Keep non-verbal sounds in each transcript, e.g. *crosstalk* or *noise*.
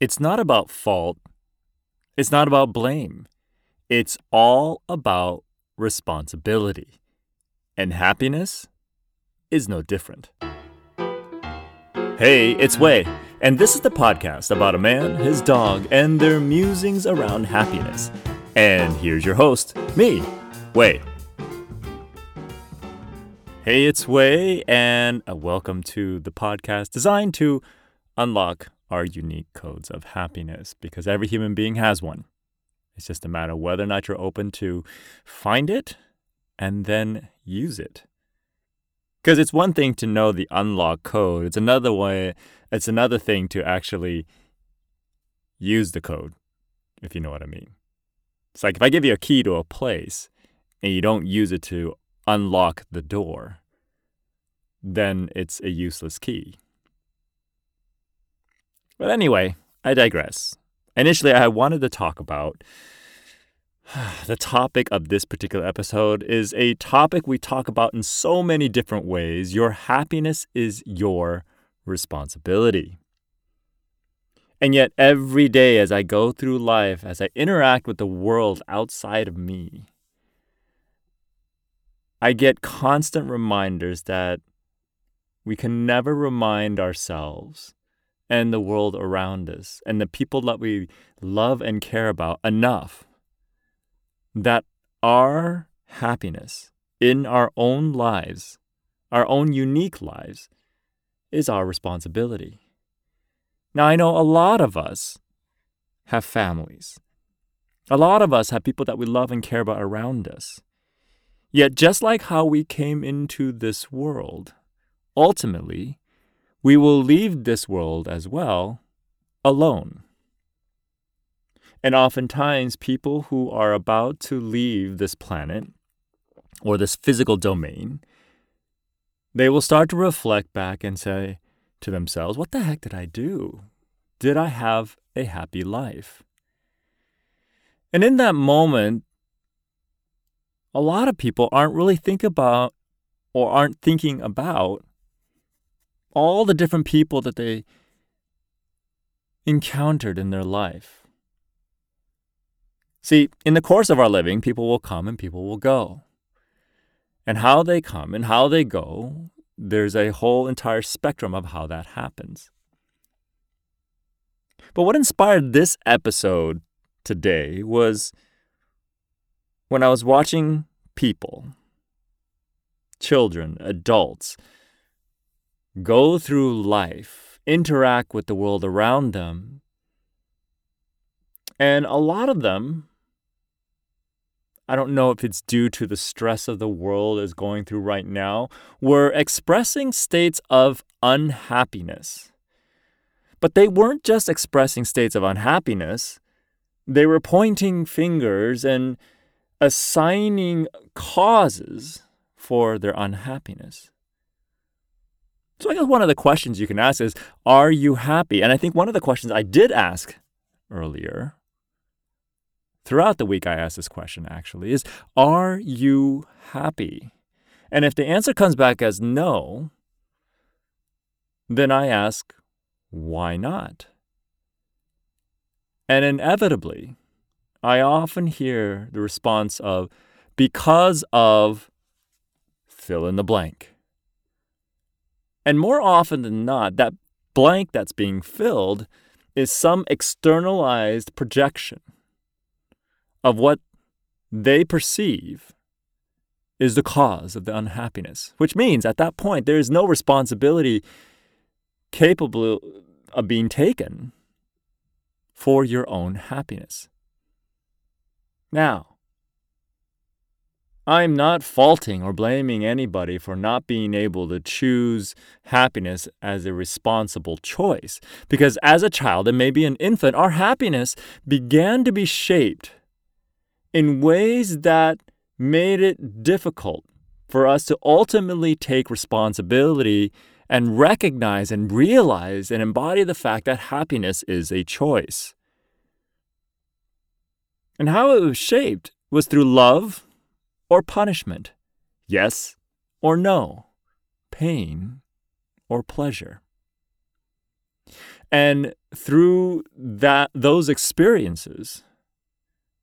It's not about fault. It's not about blame. It's all about responsibility. And happiness is no different. Hey, it's Wei, and this is the podcast about a man, his dog, and their musings around happiness. And here's your host, me, Wei. Hey, it's Wei, and uh, welcome to the podcast designed to unlock our unique codes of happiness because every human being has one. It's just a matter of whether or not you're open to find it and then use it. Because it's one thing to know the unlock code, it's another way, it's another thing to actually use the code, if you know what I mean. It's like if I give you a key to a place and you don't use it to unlock the door, then it's a useless key. But anyway, I digress. Initially, I wanted to talk about *sighs* the topic of this particular episode is a topic we talk about in so many different ways. Your happiness is your responsibility. And yet, every day as I go through life, as I interact with the world outside of me, I get constant reminders that we can never remind ourselves and the world around us and the people that we love and care about enough that our happiness in our own lives, our own unique lives, is our responsibility. Now, I know a lot of us have families. A lot of us have people that we love and care about around us. Yet, just like how we came into this world, ultimately, we will leave this world as well alone. And oftentimes, people who are about to leave this planet or this physical domain, they will start to reflect back and say to themselves, What the heck did I do? Did I have a happy life? And in that moment, a lot of people aren't really thinking about or aren't thinking about all the different people that they encountered in their life. See, in the course of our living, people will come and people will go. And how they come and how they go, there's a whole entire spectrum of how that happens. But what inspired this episode today was when I was watching people, children, adults, go through life, interact with the world around them. And a lot of them, I don't know if it's due to the stress of the world is going through right now, were expressing states of unhappiness. But they weren't just expressing states of unhappiness, they were pointing fingers and assigning causes for their unhappiness. So I guess one of the questions you can ask is, are you happy? And I think one of the questions I did ask earlier, throughout the week I asked this question actually, is, are you happy? And if the answer comes back as no, then I ask, why not? And inevitably, I often hear the response of, because of fill in the blank. And more often than not, that blank that's being filled is some externalized projection of what they perceive is the cause of the unhappiness, which means at that point there is no responsibility capable of being taken for your own happiness. Now, I'm not faulting or blaming anybody for not being able to choose happiness as a responsible choice. Because as a child and maybe an infant, our happiness began to be shaped in ways that made it difficult for us to ultimately take responsibility and recognize and realize and embody the fact that happiness is a choice. And how it was shaped was through love or punishment, yes or no, pain or pleasure. And through that those experiences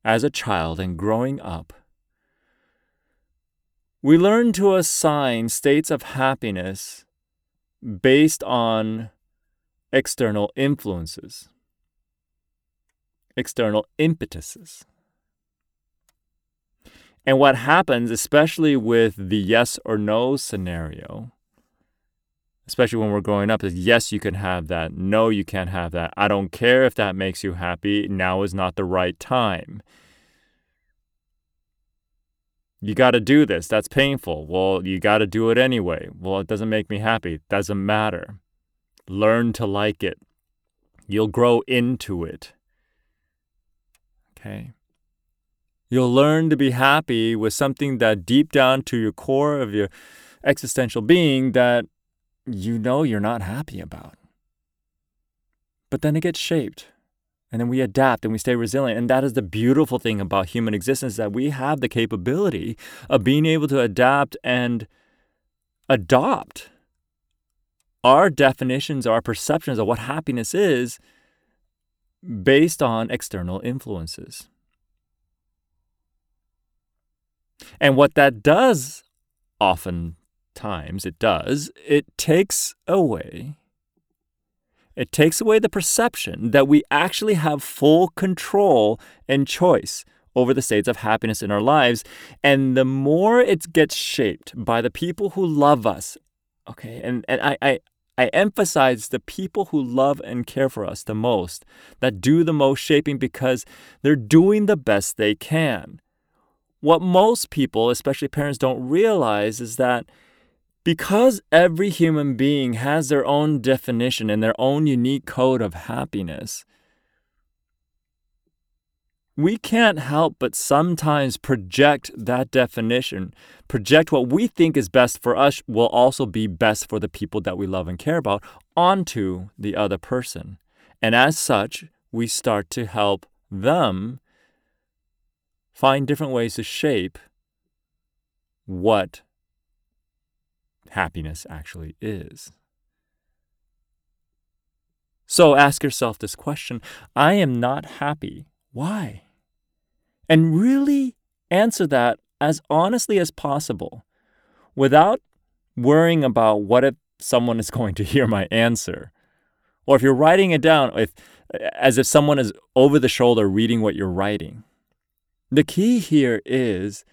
as a child and growing up, we learn to assign states of happiness based on external influences, external impetuses. And what happens, especially with the yes or no scenario, especially when we're growing up, is yes, you can have that. No, you can't have that. I don't care if that makes you happy. Now is not the right time. You got to do this. That's painful. Well, you got to do it anyway. Well, it doesn't make me happy. Doesn't matter. Learn to like it. You'll grow into it. Okay. You'll learn to be happy with something that deep down to your core of your existential being that you know you're not happy about. But then it gets shaped and then we adapt and we stay resilient. And that is the beautiful thing about human existence that we have the capability of being able to adapt and adopt our definitions, our perceptions of what happiness is based on external influences. And what that does, oftentimes it does, it takes away it takes away the perception that we actually have full control and choice over the states of happiness in our lives. And the more it gets shaped by the people who love us, okay, and, and I, I, I emphasize the people who love and care for us the most, that do the most shaping because they're doing the best they can. What most people, especially parents, don't realize is that because every human being has their own definition and their own unique code of happiness, we can't help but sometimes project that definition, project what we think is best for us will also be best for the people that we love and care about onto the other person. And as such, we start to help them find different ways to shape what happiness actually is. So ask yourself this question I am not happy. Why? And really answer that as honestly as possible without worrying about what if someone is *laughs* going to hear my answer. Or if you're writing it down if, as if someone is over the shoulder reading what you're writing. The key here is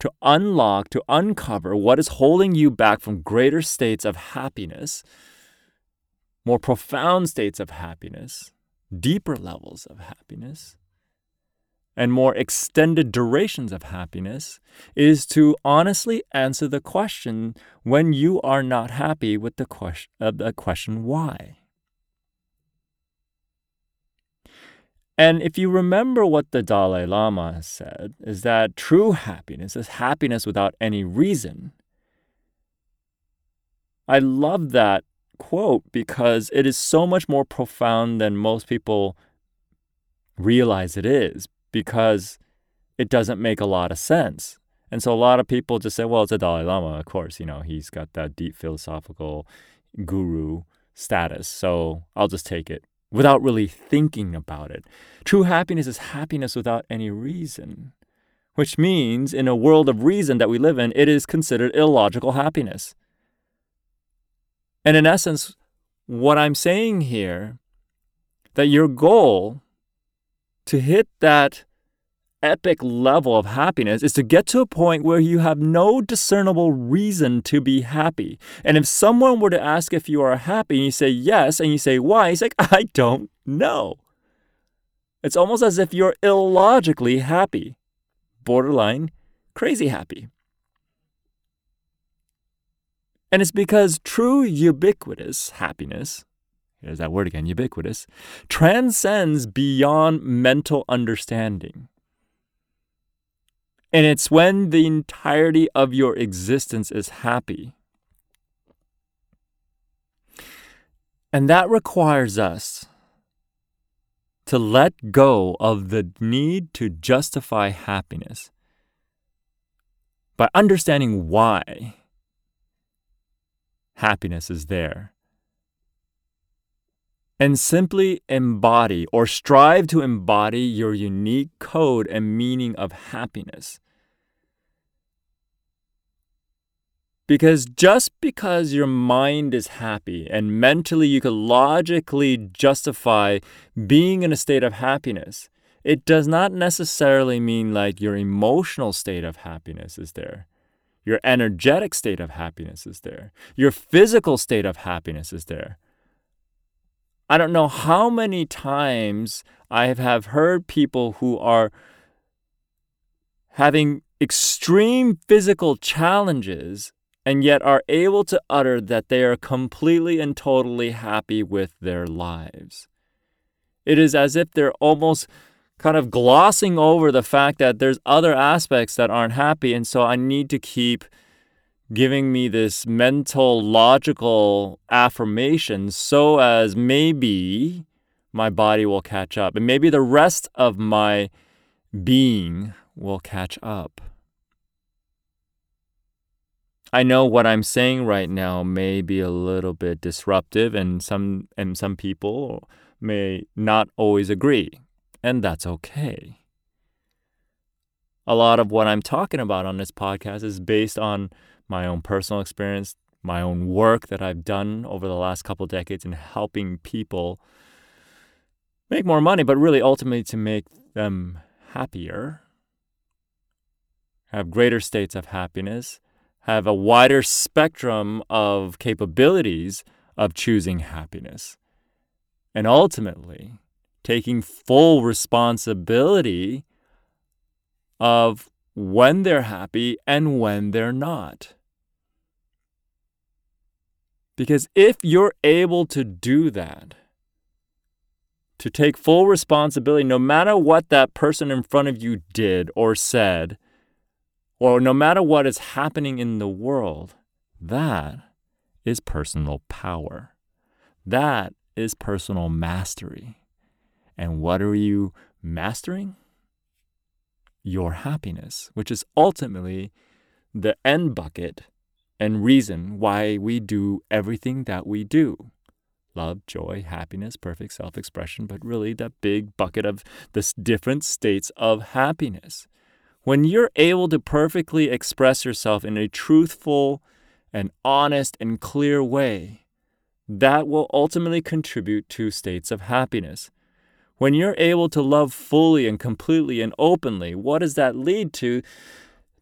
to unlock, to uncover what is holding you back from greater states of happiness, more profound states of happiness, deeper levels of happiness, and more extended durations of happiness is to honestly answer the question when you are not happy with the question, uh, the question why. And if you remember what the Dalai Lama said, is that true happiness is happiness without any reason. I love that quote because it is so much more profound than most people realize it is because it doesn't make a lot of sense. And so a lot of people just say, well, it's a Dalai Lama, of course, you know, he's got that deep philosophical guru status. So I'll just take it without really thinking about it. True happiness is happiness without any reason, which means in a world of reason that we live in, it is considered illogical happiness. And in essence, what I'm saying here, that your goal to hit that epic level of happiness is to get to a point where you have no discernible reason to be happy. And if someone were to ask if you are happy and you say yes and you say why, he's like, *laughs* I don't know. It's almost as if you're illogically happy, borderline crazy happy. And it's because true ubiquitous happiness, here's that word again, ubiquitous, transcends beyond mental understanding. And it's when the entirety of your existence is happy. And that requires us to let go of the need to justify happiness by understanding why happiness is there. And simply embody or strive to embody your unique code and meaning of happiness. Because just because your mind is happy and mentally you could logically justify being in a state of happiness, it does not necessarily mean like your emotional state of happiness is there. Your energetic state of happiness is there. Your physical state of happiness is there. I don't know how many times I have heard people who are having extreme physical challenges and yet are able to utter that they are completely and totally happy with their lives. It is as if they're almost kind of glossing over the fact that there's other aspects that aren't happy, and so I need to keep giving me this mental, logical affirmation so as maybe my body will catch up and maybe the rest of my being will catch up. I know what I'm saying right now may be a little bit disruptive and some and some people may not always agree, and that's okay. A lot of what I'm talking about on this podcast is based on my own personal experience, my own work that I've done over the last couple decades in helping people make more money, but really ultimately to make them happier, have greater states of happiness have a wider spectrum of capabilities of choosing happiness. And ultimately, taking full responsibility of when they're happy and when they're not. Because if you're able to do that, to take full responsibility, no matter what that person in front of you did or said, or no matter what is happening in the world, that is personal power. That is personal mastery. And what are you mastering? Your happiness, which is ultimately the end bucket and reason why we do everything that we do love, joy, happiness, perfect self expression, but really that big bucket of the different states of happiness. When you're able to perfectly express yourself in a truthful and honest and clear way, that will ultimately contribute to states of happiness. When you're able to love fully and completely and openly, what does that lead to?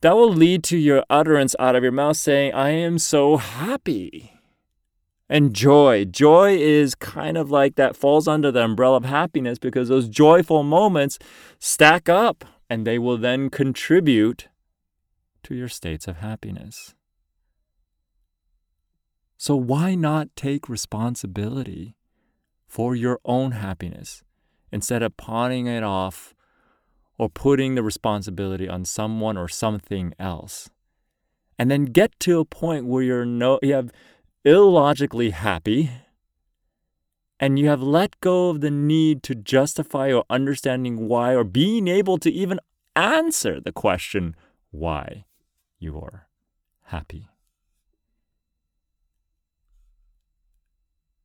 That will lead to your utterance out of your mouth saying, I am so happy. And joy. Joy is kind of like that falls under the umbrella of happiness because those joyful moments stack up and they will then contribute to your states of happiness. So, why not take responsibility for your own happiness instead of pawning it off or putting the responsibility on someone or something else? And then get to a point where you're no, you have illogically happy and you have let go of the need to justify or understanding why or being able to even answer the question why you're happy.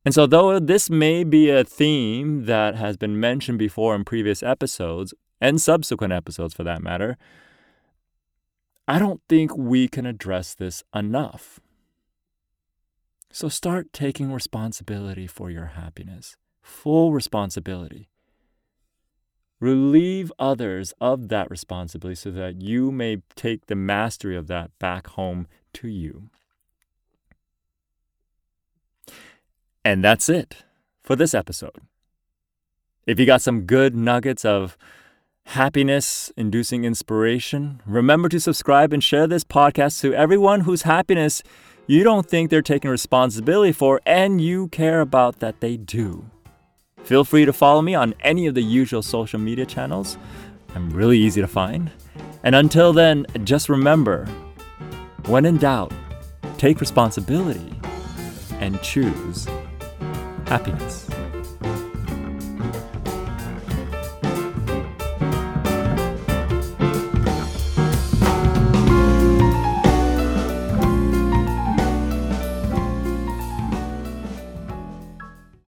And so, though this may be a theme that has been mentioned before in previous episodes and subsequent episodes for that matter, I don't think we can address this enough. So start taking responsibility for your happiness, full responsibility. Relieve others of that responsibility so that you may take the mastery of that back home to you. And that's it for this episode. If you got some good nuggets of happiness inducing inspiration, remember to subscribe and share this podcast to everyone whose happiness you don't think they're taking responsibility for, and you care about that they do. Feel free to follow me on any of the usual social media channels. I'm really easy to find. And until then, just remember when in doubt, take responsibility and choose happiness.